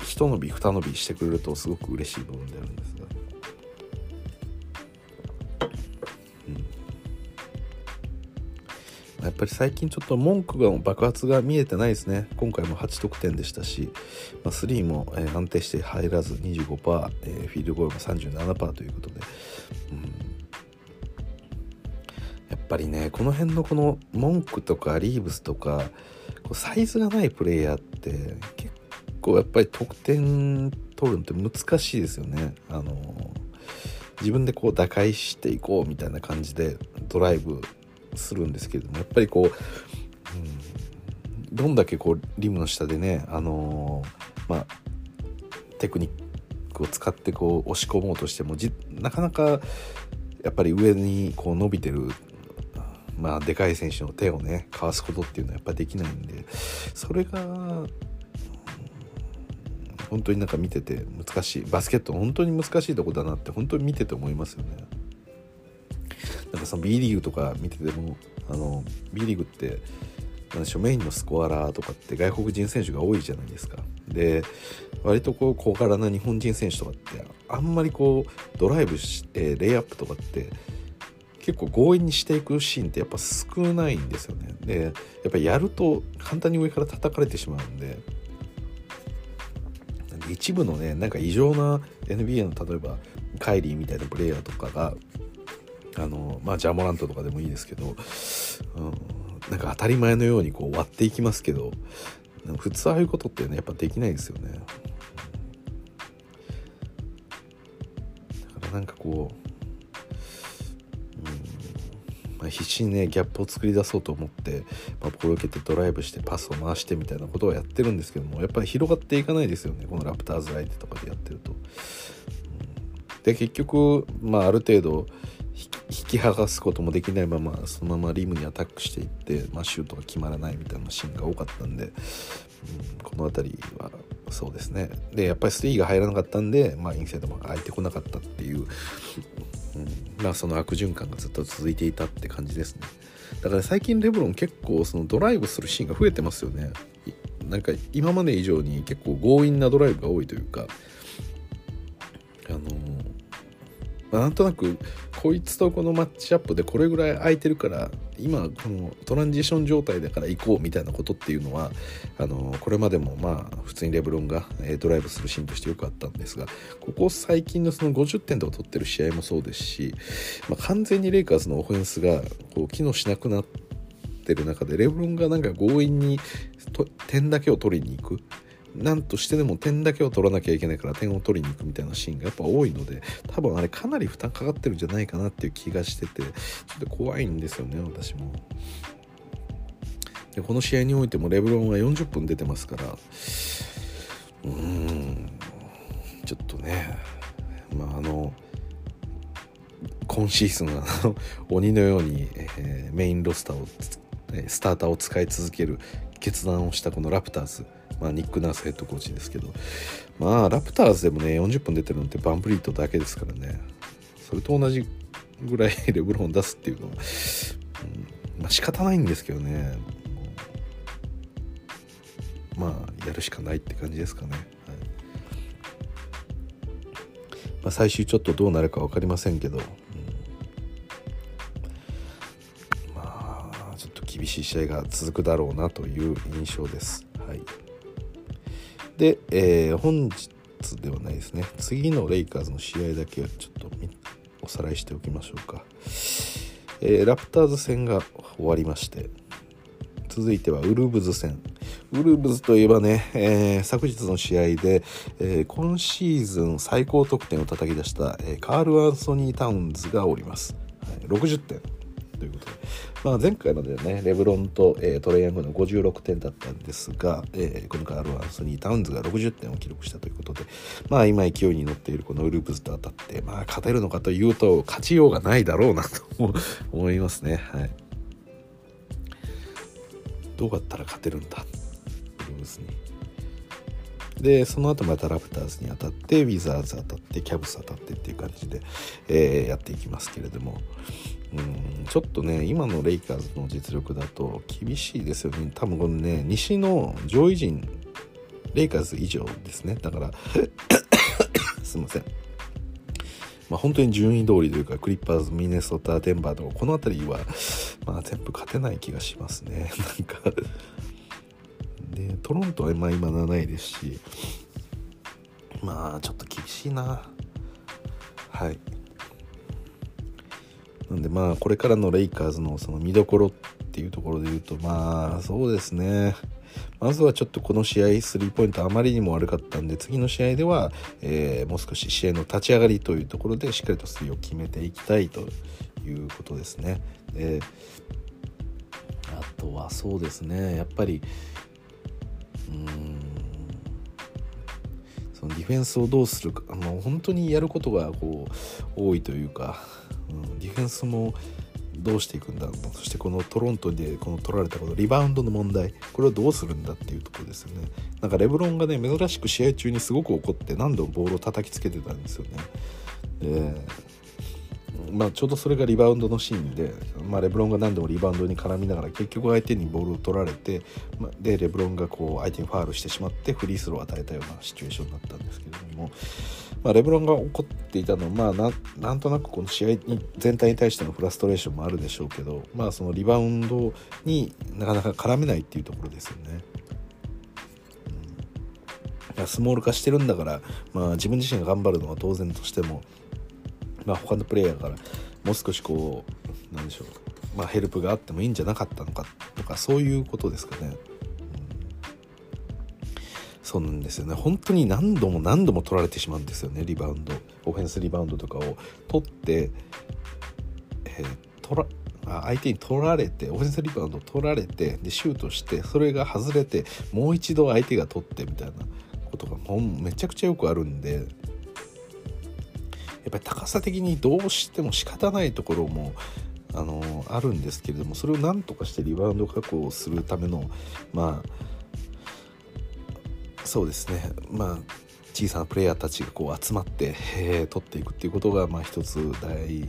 一伸び二伸びしてくれるとすごく嬉しい部分であるんですやっぱり最近ちょっと文句が爆発が見えてないですね。今回も8得点でしたし、まあ、3も、え安定して入らず25%、えー、フィールドゴールも37%ということで、うん。やっぱりねこの辺のこの文句とかリーブスとかこうサイズがないプレイヤーって結構やっぱり得点取るのって難しいですよね。あの自分でこう打開していこうみたいな感じでドライブするんですけれどもやっぱりこう、うん、どんだけこうリムの下でねあのまあテクニックを使ってこう押し込もうとしてもなかなかやっぱり上にこう伸びてるまあ、でかい選手の手をねかわすことっていうのはやっぱできないんでそれが本当になんか見てて難しいバスケット本当に難しいとこだなって本当に見てて思いますよね。なんかその B リーグとか見ててもあの B リーグってなんでしょうメインのスコアラーとかって外国人選手が多いじゃないですか。で割とこう小柄な日本人選手とかってあんまりこうドライブし、えー、レイアップとかって結構強引にしていくシーンってやっぱ少ないんですよね。でやっぱやると簡単に上から叩かれてしまうんで一部のねなんか異常な NBA の例えばカイリーみたいなプレイヤーとかがあのまあジャモラントとかでもいいですけど、うん、なんか当たり前のようにこう割っていきますけど普通ああいうことってねやっぱできないですよね。だからなんかこううんまあ、必死にねギャップを作り出そうと思って、まあ、ボールを受けてドライブしてパスを回してみたいなことをやってるんですけどもやっぱり広がっていかないですよねこのラプターズ相手とかでやってると。で結局、まあ、ある程度引き剥がすこともできないままそのままリムにアタックしていって、まあ、シュートが決まらないみたいなシーンが多かったんで、うん、この辺りはそうですね。でやっぱり3が入らなかったんで、まあ、インセイドも空いてこなかったっていう、うん、まあその悪循環がずっと続いていたって感じですね。だから最近レブロン結構そのドライブするシーンが増えてますよね。なんか今まで以上に結構強引なドライブが多いというかあの、なんとなくこいつとこのマッチアップでこれぐらい空いてるから今このトランジション状態だから行こうみたいなことっていうのはあのこれまでもまあ普通にレブロンがドライブするシーンとしてよくあったんですがここ最近のその50点とか取ってる試合もそうですし、まあ、完全にレイカーズのオフェンスがこう機能しなくなってる中でレブロンがなんか強引に点だけを取りに行く。何としてでも点だけを取らなきゃいけないから点を取りに行くみたいなシーンがやっぱ多いので多分あれかなり負担かかってるんじゃないかなっていう気がしててちょっと怖いんですよね私も。でこの試合においてもレブロンは40分出てますからうーんちょっとねまああの今シーズンは鬼のように、えー、メインロスターをスターターを使い続ける決断をしたこのラプターズ、まあ、ニック・ナースヘッドコーチですけど。まあラプターズでもね40分出てるのってバンブリートだけですからね。それと同じぐらい レブロンを出すっていうのは、うん、まあ仕方ないんですけどね。まあやるしかないって感じですかね、はい。まあ、最終ちょっとどうなるか分かりませんけど、ちょっと厳しい試合が続くだろうなという印象です。はい、で、えー、本日ではないですね。次のレイカーズの試合だけちょっとおさらいしておきましょうか、えー、ラプターズ戦が終わりまして続いてはウルブズ戦。ウルブズといえばね、えー、昨日の試合で、えー、今シーズン最高得点を叩き出した、えー、カール・アンソニー・タウンズがおります。はい、60点。ということで、まあ、前回のでねレブロンと、えー、トレイヤングの56点だったんですが、えー、このカール・アンソニー・タウンズが60点を記録したということで、まあ、今勢いに乗っているこのウルブズと当たって、まあ、勝てるのかというと勝ちようがないだろうなと思いますね。はい。どうやったら勝てるんだ？ブスに。でその後またラプターズに当たってウィザーズ当たってキャブス当たってっていう感じで、えー、やっていきますけれども。うんちょっとね今のレイカーズの実力だと厳しいですよね。多分このね西の上位陣レイカーズ以上ですね。だから すいません。まあ、本当に順位通りというかクリッパーズミネソタデンバーとかこの辺りは、まあ、全部勝てない気がしますね。なんか。でトロントはまあ今7位ですしまあちょっと厳しいな。はい。なんでまあこれからのレイカーズのその見どころっていうところで言うとまあそうですねまずはちょっとこの試合スリーポイントあまりにも悪かったんで次の試合では、えー、もう少し試合の立ち上がりというところでしっかりとスリーを決めていきたいということですね。であとはそうですねやっぱりうんそのディフェンスをどうするかあの本当にやることがこう多いというか、うん、ディフェンスもどうしていくんだろうそしてこのトロントでこの取られたことリバウンドの問題これをどうするんだっていうところですよね。なんかレブロンがね珍しく試合中にすごく怒って何度もボールを叩きつけてたんですよね。でまあ、ちょうどそれがリバウンドのシーンで、まあ、レブロンが何度もリバウンドに絡みながら結局相手にボールを取られて、まあ、でレブロンがこう相手にファウルしてしまってフリースローを与えたようなシチュエーションになったんですけれども、まあ、レブロンが怒っていたのは、まあ、なんとなくこの試合に全体に対してのフラストレーションもあるでしょうけど、まあ、そのリバウンドになかなか絡めないっていうところですよね。うん、スモール化してるんだから、まあ、自分自身が頑張るのは当然としてもまあ、他のプレイヤーからもう少しこうなんでしょう、まあ、ヘルプがあってもいいんじゃなかったのかとかそういうことですかね。そうなんですよね。本当に何度も何度も取られてしまうんですよねリバウンド。オフェンスリバウンドとかを。取って、えー、取ら相手に取られてオフェンスリバウンドを取られてでシュートしてそれが外れてもう一度相手が取ってみたいなことがもうめちゃくちゃよくあるんでやっぱり高さ的にどうしても仕方ないところもあのあるんですけれどもそれを何とかしてリバウンド確保するためのまあそうですね。まあ小さなプレイヤーたちがこう集まって、えー、取っていくっていうことがまあ一つ大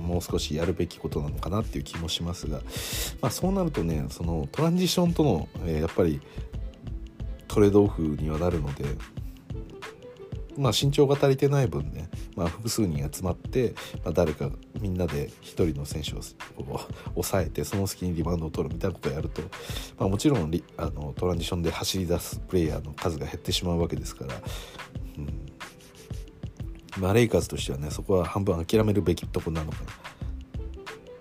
もう少しやるべきことなのかなっていう気もしますが、まあ、そうなるとねそのトランジションとの、えー、やっぱりトレードオフにはなるのでまあ、身長が足りてない分ね、まあ、複数人集まって、まあ、誰かみんなで1人の選手を抑えてその隙にリバウンドを取るみたいなことをやると、まあ、もちろんあのトランジションで走り出すプレイヤーの数が減ってしまうわけですから、うん。まあ、レイカーズとしてはねそこは半分諦めるべきとこなのかな。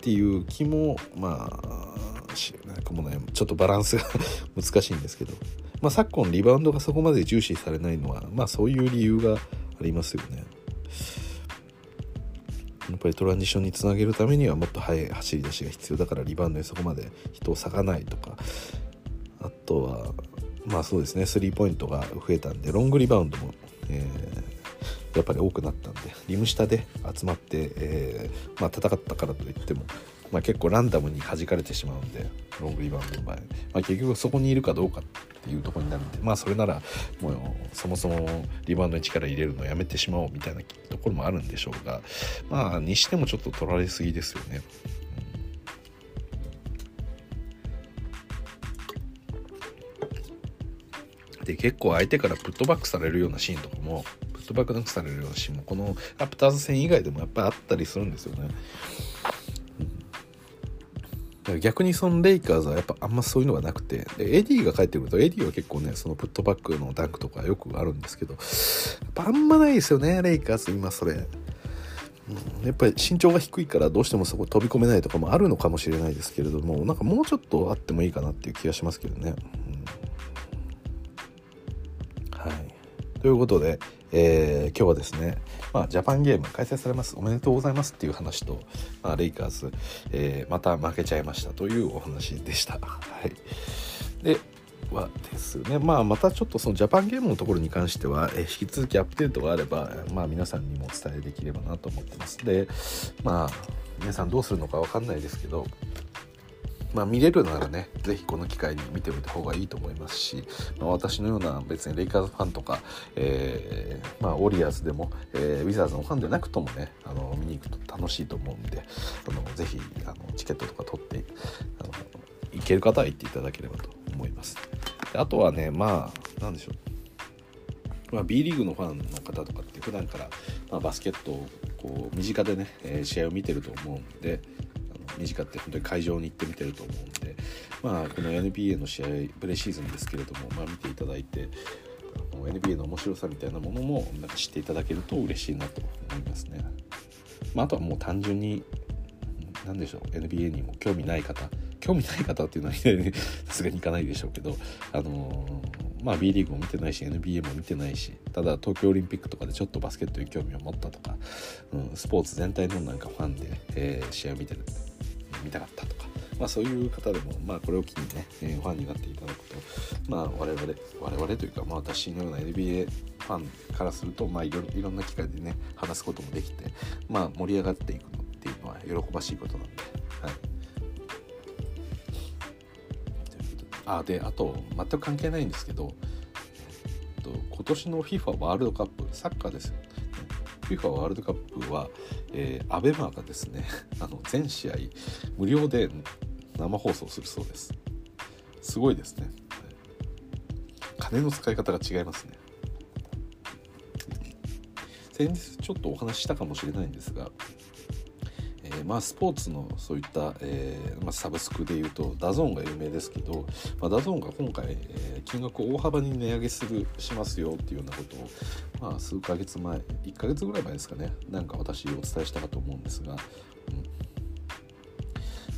っていう気もまあしなんかもうねちょっとバランスが 難しいんですけど、まあ、昨今リバウンドがそこまで重視されないのは、まあ、そういう理由がありますよね。やっぱりトランジションにつなげるためにはもっと速い走り出しが必要だからリバウンドにそこまで人を割かないとかあとはまあそうですねスリーポイントが増えたんでロングリバウンドも、えー、やっぱり多くなったんでリム下で集まって、えー、まあ、戦ったからといっても、まあ、結構ランダムに弾かれてしまうんでロングリバウンドの場合、まあ、結局そこにいるかどうかっていうとこになるんでまあそれならもうそもそもリバウンドに力入れるのをやめてしまおうみたいなところもあるんでしょうがまあにしてもちょっと取られすぎですよね。で結構相手からプットバックされるようなシーンとかもプットバックダンクされるようなシーンもこのラプターズ戦以外でもやっぱりあったりするんですよね。逆にそのレイカーズはやっぱあんまそういうのがなくてで ADが帰ってくると ADは結構ねそのプットバックのダンクとかよくあるんですけどやっぱあんまないですよねレイカーズ今それ、うん、やっぱり身長が低いからどうしてもそこ飛び込めないとかもあるのかもしれないですけれどもなんかもうちょっとあってもいいかなっていう気がしますけどね、うん、はい。ということで、えー、今日はですねまあ、ジャパンゲーム開催されますおめでとうございますっていう話と、まあ、レイカーズ、えー、また負けちゃいましたというお話でした。はい、ではですね、まあ、またちょっとそのジャパンゲームのところに関しては、え引き続きアップデートがあれば、まあ、皆さんにもお伝えできればなと思ってます。で、まあ、皆さんどうするのか分かんないですけど、まあ、見れるならね是非この機会に見ておいた方がいいと思いますし、まあ、私のような別にレイカーズファンとか、えー、まあ、オリアーズでも、えー、ウィザーズのファンでなくともねあの見に行くと楽しいと思うんであのぜひあのチケットとか取ってあの行ける方は行っていただければと思います。あとはねまあ何でしょうまあ、B リーグのファンの方とかって普段から、まあ、バスケットをこう身近でね、え、試合を見てると思うんで、短って本当に会場に行ってみてると思うんで、まあ、この NBA の試合プレシーズンですけれども、まあ、見ていただいて NBA の面白さみたいなものもなんか知っていただけると嬉しいなと思いますね。まあ、あとはもう単純に何でしょう NBA にも興味ない方興味ない方っていうのは さすがにいかないでしょうけどあのー、まあ B リーグも見てないし NBA も見てないしただ東京オリンピックとかでちょっとバスケットに興味を持ったとか、うん、スポーツ全体のなんかファンで、えー、試合を見てる見たかったとか、まあ、そういう方でも、まあ、これを機にね、えー、ファンになっていただくと、まあ、我々我々というか、まあ、私のような NBA ファンからすると、まあ、いろいろんな機会でね話すこともできて、まあ、盛り上がっていくのっていうのは喜ばしいことなんで。はいあであと全く関係ないんですけど、えっと、今年の FIFA ワールドカップサッカーですよ FIFA ワールドカップは、えー、アベマがですね あの全試合無料で生放送するそうです。すごいですね。金の使い方が違いますね。先日ちょっとお話ししたかもしれないんですがー、まあ、スポーツのそういった、えー、まあ、サブスクでいうとダゾーンが有名ですけど、まあ、ダゾーンが今回、えー、金額を大幅に値上げするしますよっていうようなことを、まあ、数ヶ月前1ヶ月ぐらい前ですかねなんか私お伝えしたかと思うんですが、うん。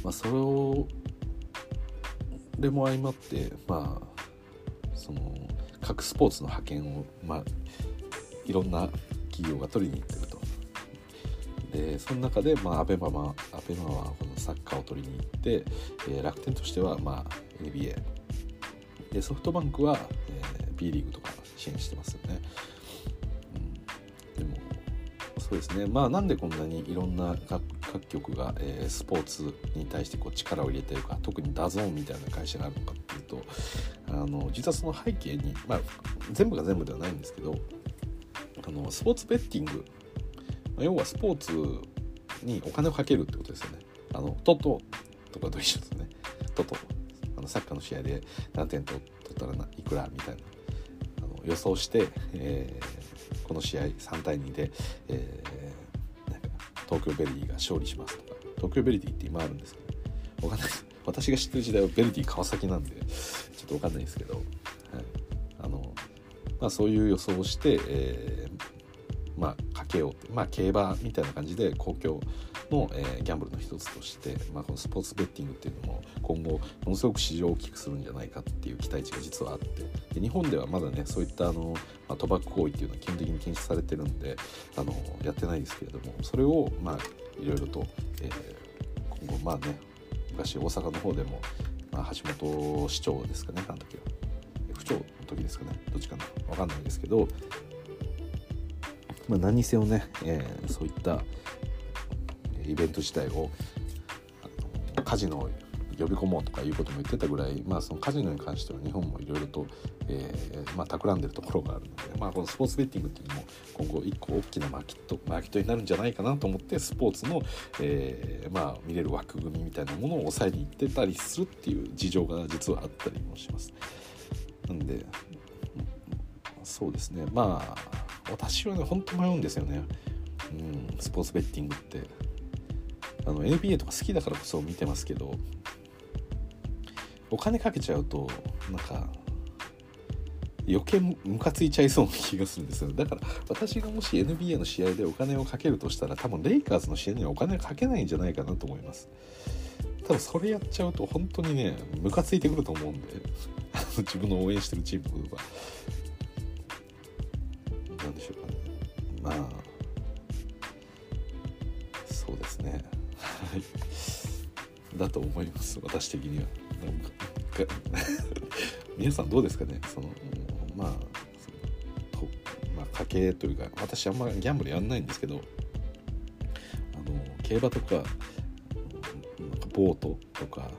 まあ、それをでも相まってまあその各スポーツの派遣を、まあ、いろんな企業が取りに行ってるとでその中で、まあ、アベマはアベマはこのサッカーを取りに行って、えー、楽天としては、まあ、NBA でソフトバンクは、えー、B リーグとか支援してますよね、うん、でもそうですね。まあなんでこんなにいろんな各各局が、えー、スポーツに対してこう力を入れてるか特にダゾーンみたいな会社があるのかっていうとあの実はその背景に、まあ、全部が全部ではないんですけどあのスポーツベッティング要はスポーツにお金をかけるってことですよね。あのトトとかと一緒ですね。トトあのサッカーの試合で何点取ったらいくらみたいな。あの予想して、えー、この試合3対2で、えー、なんか東京ベルディが勝利しますとか。東京ベルディって今あるんですけどわかんないです。私が知ってる時代はベルディ川崎なんでちょっとわかんないんですけど、はい、あのまあ、そういう予想をして、えー、まあ、けようってまあ競馬みたいな感じで公共の、えー、ギャンブルの一つとして、まあ、このスポーツベッティングっていうのも今後ものすごく市場を大きくするんじゃないかっていう期待値が実はあってで日本ではまだねそういったあの、まあ、賭博行為っていうのは基本的に禁止されてるんであのやってないですけれどもそれをまあいろいろと、えー、今後まあね昔大阪の方でも、まあ、橋本市長ですかねあの時は長の時ですかねどっちかな分かんないですけど、まあ、何にせよね、えー、そういったイベント自体をカジノを呼び込もうとかいうことも言ってたぐらい、まあ、そのカジノに関しては日本もいろいろと、えーまあ、企んでるところがあるので、まあ、このスポーツベッティングっていうのも今後一個大きなマーケットマーケットになるんじゃないかなと思ってスポーツの、えーまあ、見れる枠組みみたいなものを抑えにいってたりするっていう事情が実はあったりもします。なんでそうですねまあ私はね本当迷うんですよね、うん、スポーツベッティングって。あの NBA とか好きだからこそ見てますけどお金かけちゃうとなんか余計ムカついちゃいそうな気がするんですよ。だから私がもし NBA の試合でお金をかけるとしたら多分レイカーズの試合にはお金かけないんじゃないかなと思います。多分それやっちゃうと本当にねムカついてくると思うんで 自分の応援してるチームのことがまあそうですね。はい。だと思います私的には。皆さんどうですかね？そのまあそのまあ、家計というか私あんまギャンブルやんないんですけどあの競馬とかなんかボートとか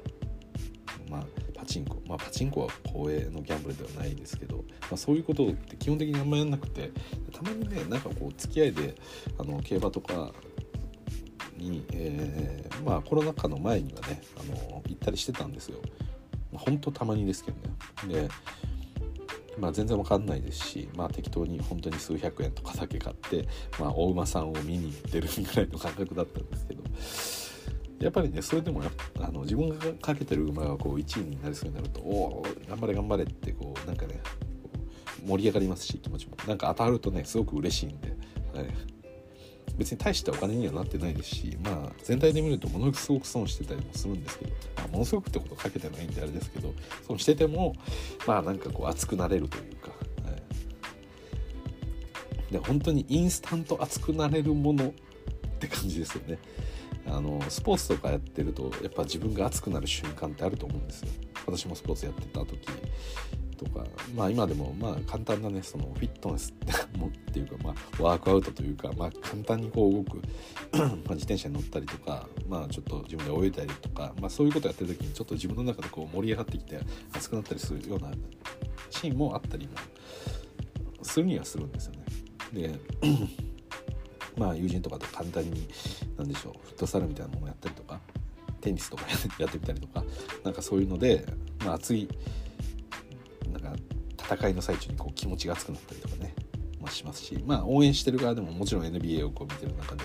まあパチンコ。まあパチンコは公営のギャンブルではないですけど、まあ、そういうことって基本的にあんまやんなくてたまにねなんかこう付き合いであの競馬とかに、えー、まあコロナ禍の前にはねあの行ったりしてたんですよ。まほんとたまにですけどね。でまあ、全然わかんないですし、まあ、適当に本当に数百円とかだけ買って、まあ、お馬さんを見に行ってるぐらいの感覚だったんですけどやっぱりねそれでもあの自分がかけてる馬がこう1位になりそうになるとおお頑張れ頑張れってこうなんかね盛り上がりますし気持ちも。なんか当たるとねすごく嬉しいんで、はい、別に大したお金にはなってないですしまあ全体で見るとものすごく損してたりもするんですけど、まあ、ものすごくってことかけてないんであれですけど損しててもまあなんかこう熱くなれるというか、はい、で本当にインスタント熱くなれるものって感じですよね。あのスポーツとかやってるとやっぱ自分が熱くなる瞬間ってあると思うんですよ。私もスポーツやってた時。とかまあ今でもまあ簡単なねそのフィットネス っていうかまあワークアウトというかまあ簡単にこう動く ま自転車に乗ったりとかまあちょっと自分で泳いだりとかまあそういうことやってる時にちょっと自分の中でこう盛り上がってきて熱くなったりするようなシーンもあったりもするにはするんですよね。で まあ友人とかと簡単に何でしょうフットサルみたいなものをやったりとかテニスとかやってみたりとかなんかそういうので、まあ、熱い戦いの最中にこう気持ちが熱くなったりとかね、まあ、しますし、まあ、応援してる側でももちろん NBA をこう見てる中で、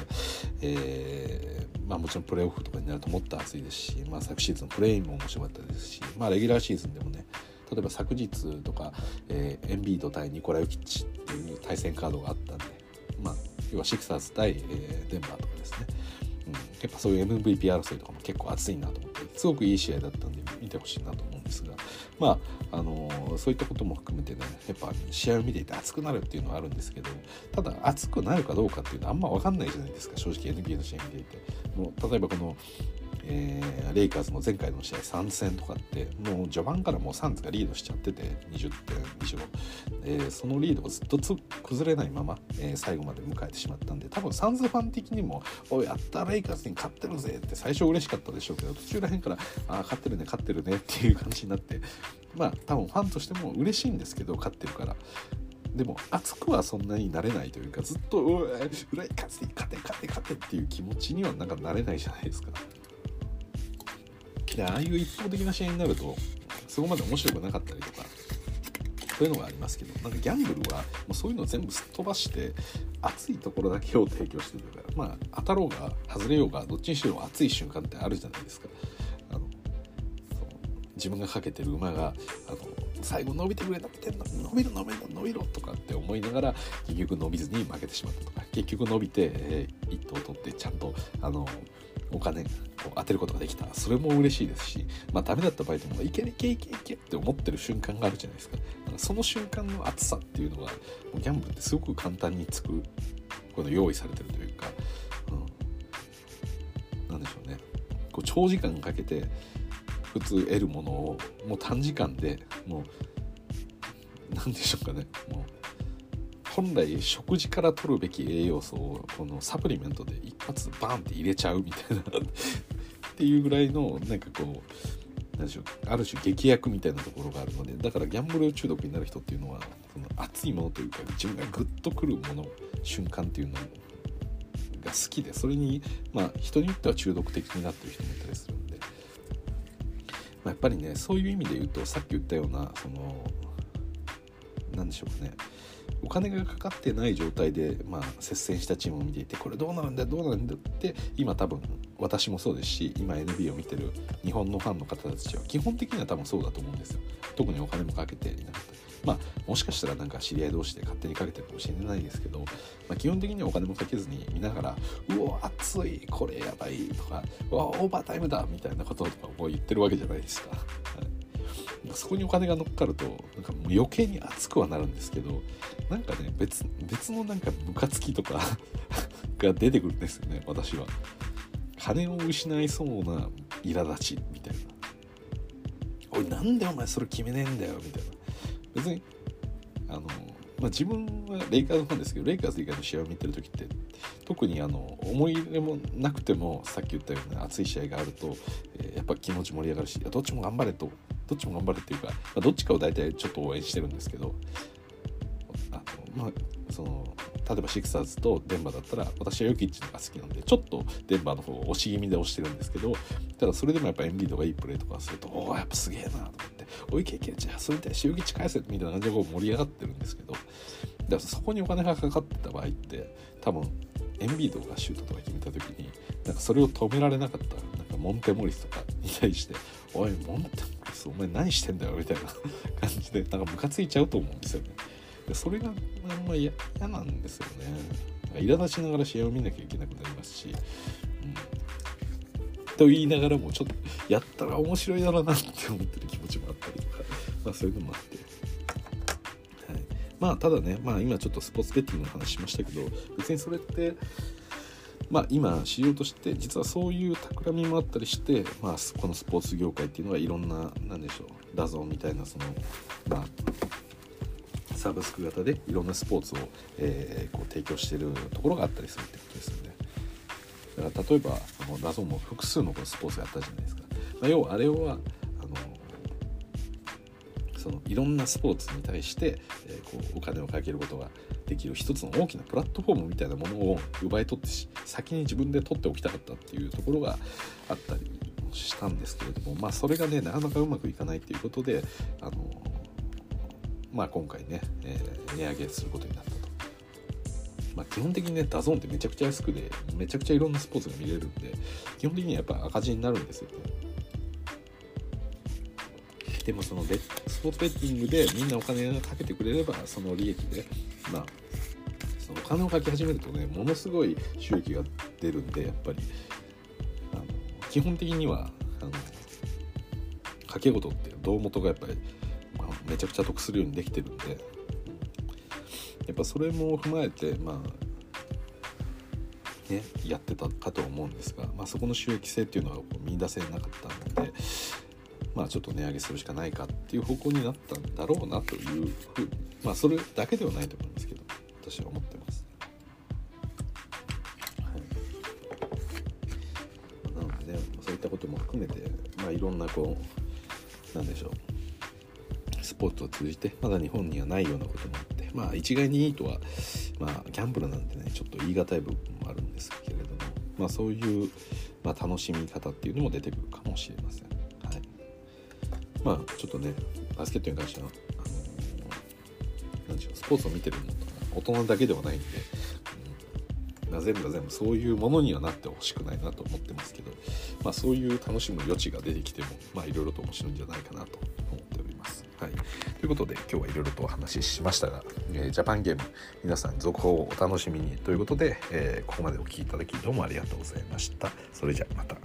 えーまあ、もちろんプレーオフとかになるともっと熱いですし、まあ、昨シーズンのプレーインも面白かったですし、まあ、レギュラーシーズンでもね例えば昨日とか、えー、エンビード対ニコラ・ヨキッチっていう対戦カードがあったんで、まあ、要はシクサーズ対、えー、デンバーとかですね、うん、やっぱそういう MVP 争いとかも結構熱いなと思ってすごくいい試合だったんで見てほしいなと思うまあ、あのそういったことも含めてねやっぱ試合を見ていて熱くなるっていうのはあるんですけどただ熱くなるかどうかっていうのはあんま分かんないじゃないですか正直 NBA の試合見ていて。もう例えばこのえー、レイカーズの前回の試合3戦とかってもう序盤からもうサンズがリードしちゃってて20点以上、えー、そのリードがずっと崩れないまま、えー、最後まで迎えてしまったんで多分サンズファン的にも「おいやったレイカーズに勝ってるぜ」って最初嬉しかったでしょうけど途中らへんから「ああ勝ってるね勝ってるね」っていう感じになってまあ多分ファンとしても嬉しいんですけど勝ってるからでも熱くはそんなになれないというかずっと「うわ裏に勝て勝て勝て勝て」っていう気持ちにはなんかなれないじゃないですか。でああいう一方的な試合になるとそこまで面白くなかったりとかそういうのがありますけどなんかギャンブルはもうそういうのを全部すっ飛ばして熱いところだけを提供してるからまあ当たろうが外れようがどっちにしろ熱い瞬間ってあるじゃないですか。あの自分がかけてる馬があの最後伸びてくれ伸びて伸びる伸びる伸びろとかって思いながら結局伸びずに負けてしまったとか結局伸びて、えー、1投取ってちゃんとあのお金を当てることができた。それも嬉しいですしまあダメだった場合でもいけいけいけいけって思ってる瞬間があるじゃないですか。かその瞬間の熱さっていうのがギャンブルってすごく簡単につくこの用意されてるというか、うん、なんでしょうね。こう長時間かけて普通得るものをもう短時間でもう何でしょうかね。もう本来食事から取るべき栄養素をこのサプリメントで一発バンって入れちゃうみたいな。っていうぐらいのなんかこう何でしょう。ある種劇薬みたいなところがあるのでだからギャンブル中毒になる人っていうのはその熱いものというか自分がグッとくるもの瞬間っていうのが好きでそれにまあ人によっては中毒的になってる人もいたりするんで、まあ、やっぱりねそういう意味で言うとさっき言ったようなその何でしょうかね。お金がかかってない状態で、まあ、接戦したチームを見ていてこれどうなるんだどうなんだって今多分私もそうですし今 NBA を見てる日本のファンの方たちは基本的には多分そうだと思うんですよ。特にお金もかけていなかったまあもしかしたらなんか知り合い同士で勝手にかけてるかもしれないですけど、まあ、基本的にはお金もかけずに見ながら「うわ熱いこれやばい」とか「うわオーバータイムだ」みたいなこととかも言ってるわけじゃないですか。はい。そこにお金が乗っかるとなんかもう余計に熱くはなるんですけどなんかね別別のなんかムカつきとか が出てくるんですよね私は。金を失いそうな苛立ちみたいな「おいなんでお前それ決めねえんだよ」みたいな。別にあのまあ、自分はレイカーズファンですけどレイカーズ以外の試合を見てる時って特にあの思い入れもなくてもさっき言ったような熱い試合があると、えー、やっぱ気持ち盛り上がるしどっちも頑張れとどっちも頑張れっていうか、まあ、どっちかを大体ちょっと応援してるんですけどあの、まあ、その例えばシクサーズとデンバーだったら私はヨキッチのが好きなんでちょっとデンバーの方を押し気味で押してるんですけどただそれでもやっぱエンビードがいいプレーとかするとおおやっぱすげえなと思っておいけいけじゃあそれでヨキッチ返せみたいな感じでこう盛り上がってるんですけどだからそこにお金がかかってた場合って多分エンビードがシュートとか決めた時になんかそれを止められなかったなんかモンテモリスとかに対して「おいモンテモリスお前何してんだよ」みたいな 感じでなんかムカついちゃうと思うんですよね。でそれがあんま嫌なんですよね。苛立ちながら試合を見なきゃいけなくなりますし、うん、と言いながらもちょっとやったら面白いだろうなって思ってる気持ちもあったりとか、まあ、そういうのもあって、はい、まあただね、まあ、今ちょっとスポーツベッティングの話しましたけど別にそれってまあ、今市場として実はそういう企みもあったりして、まあ、このスポーツ業界っていうのはいろんな何でしょうダゾンみたいなその、まあ、サブスク型でいろんなスポーツを、えー、こう提供してるところがあったりするってことですよね。だから例えばあのダゾンも複数のこのスポーツやったじゃないですか。まあ、要はあれはそのいろんなスポーツに対して、えー、こうお金をかけることができる一つの大きなプラットフォームみたいなものを奪い取って先に自分で取っておきたかったっていうところがあったりしたんですけれどもまあそれがねなかなかうまくいかないっていうことであのまあ、今回ね、えー、値上げすることになったと。まあ、基本的にね、ダゾーンってめちゃくちゃ安くで、めちゃくちゃいろんなスポーツが見れるんで、基本的にはやっぱ赤字になるんですよね。でもそのスポーツベッティングでみんなお金をかけてくれれば、その利益で、まあ、そのお金をかけ始めるとね、ものすごい収益が出るんで、やっぱり、あの基本的には、あの、掛け事っていう胴元がやっぱりめちゃくちゃ得するようにできてるんでやっぱそれも踏まえてまあねやってたかと思うんですが、まあ、そこの収益性っていうのは見出せなかったのでまあちょっと値上げするしかないかっていう方向になったんだろうなというふうにまあそれだけではないと思いますけど私は思ってます。はい、なのでねそういったことも含めてまあいろんなこうなんでしょうスポーツを通じてまだ日本にはないようなこともあってまあ一概にいいとはまあギャンブルなんてねちょっと言い難い部分もあるんですけれどもまあそういう、まあ、楽しみ方っていうのも出てくるかもしれません。まあちょっとねバスケットに関してはあの何でしょうスポーツを見てるのと大人だけではないんで、うん、全部が全部そういうものにはなってほしくないなと思ってますけど、まあ、そういう楽しむ余地が出てきてもまあいろいろと面白いんじゃないかなと思っております。はい、ということで今日はいろいろとお話ししましたが、えー、ジャパンゲーム皆さん続報をお楽しみにということで、えー、ここまでお聴きいただきどうもありがとうございました。それじゃまた。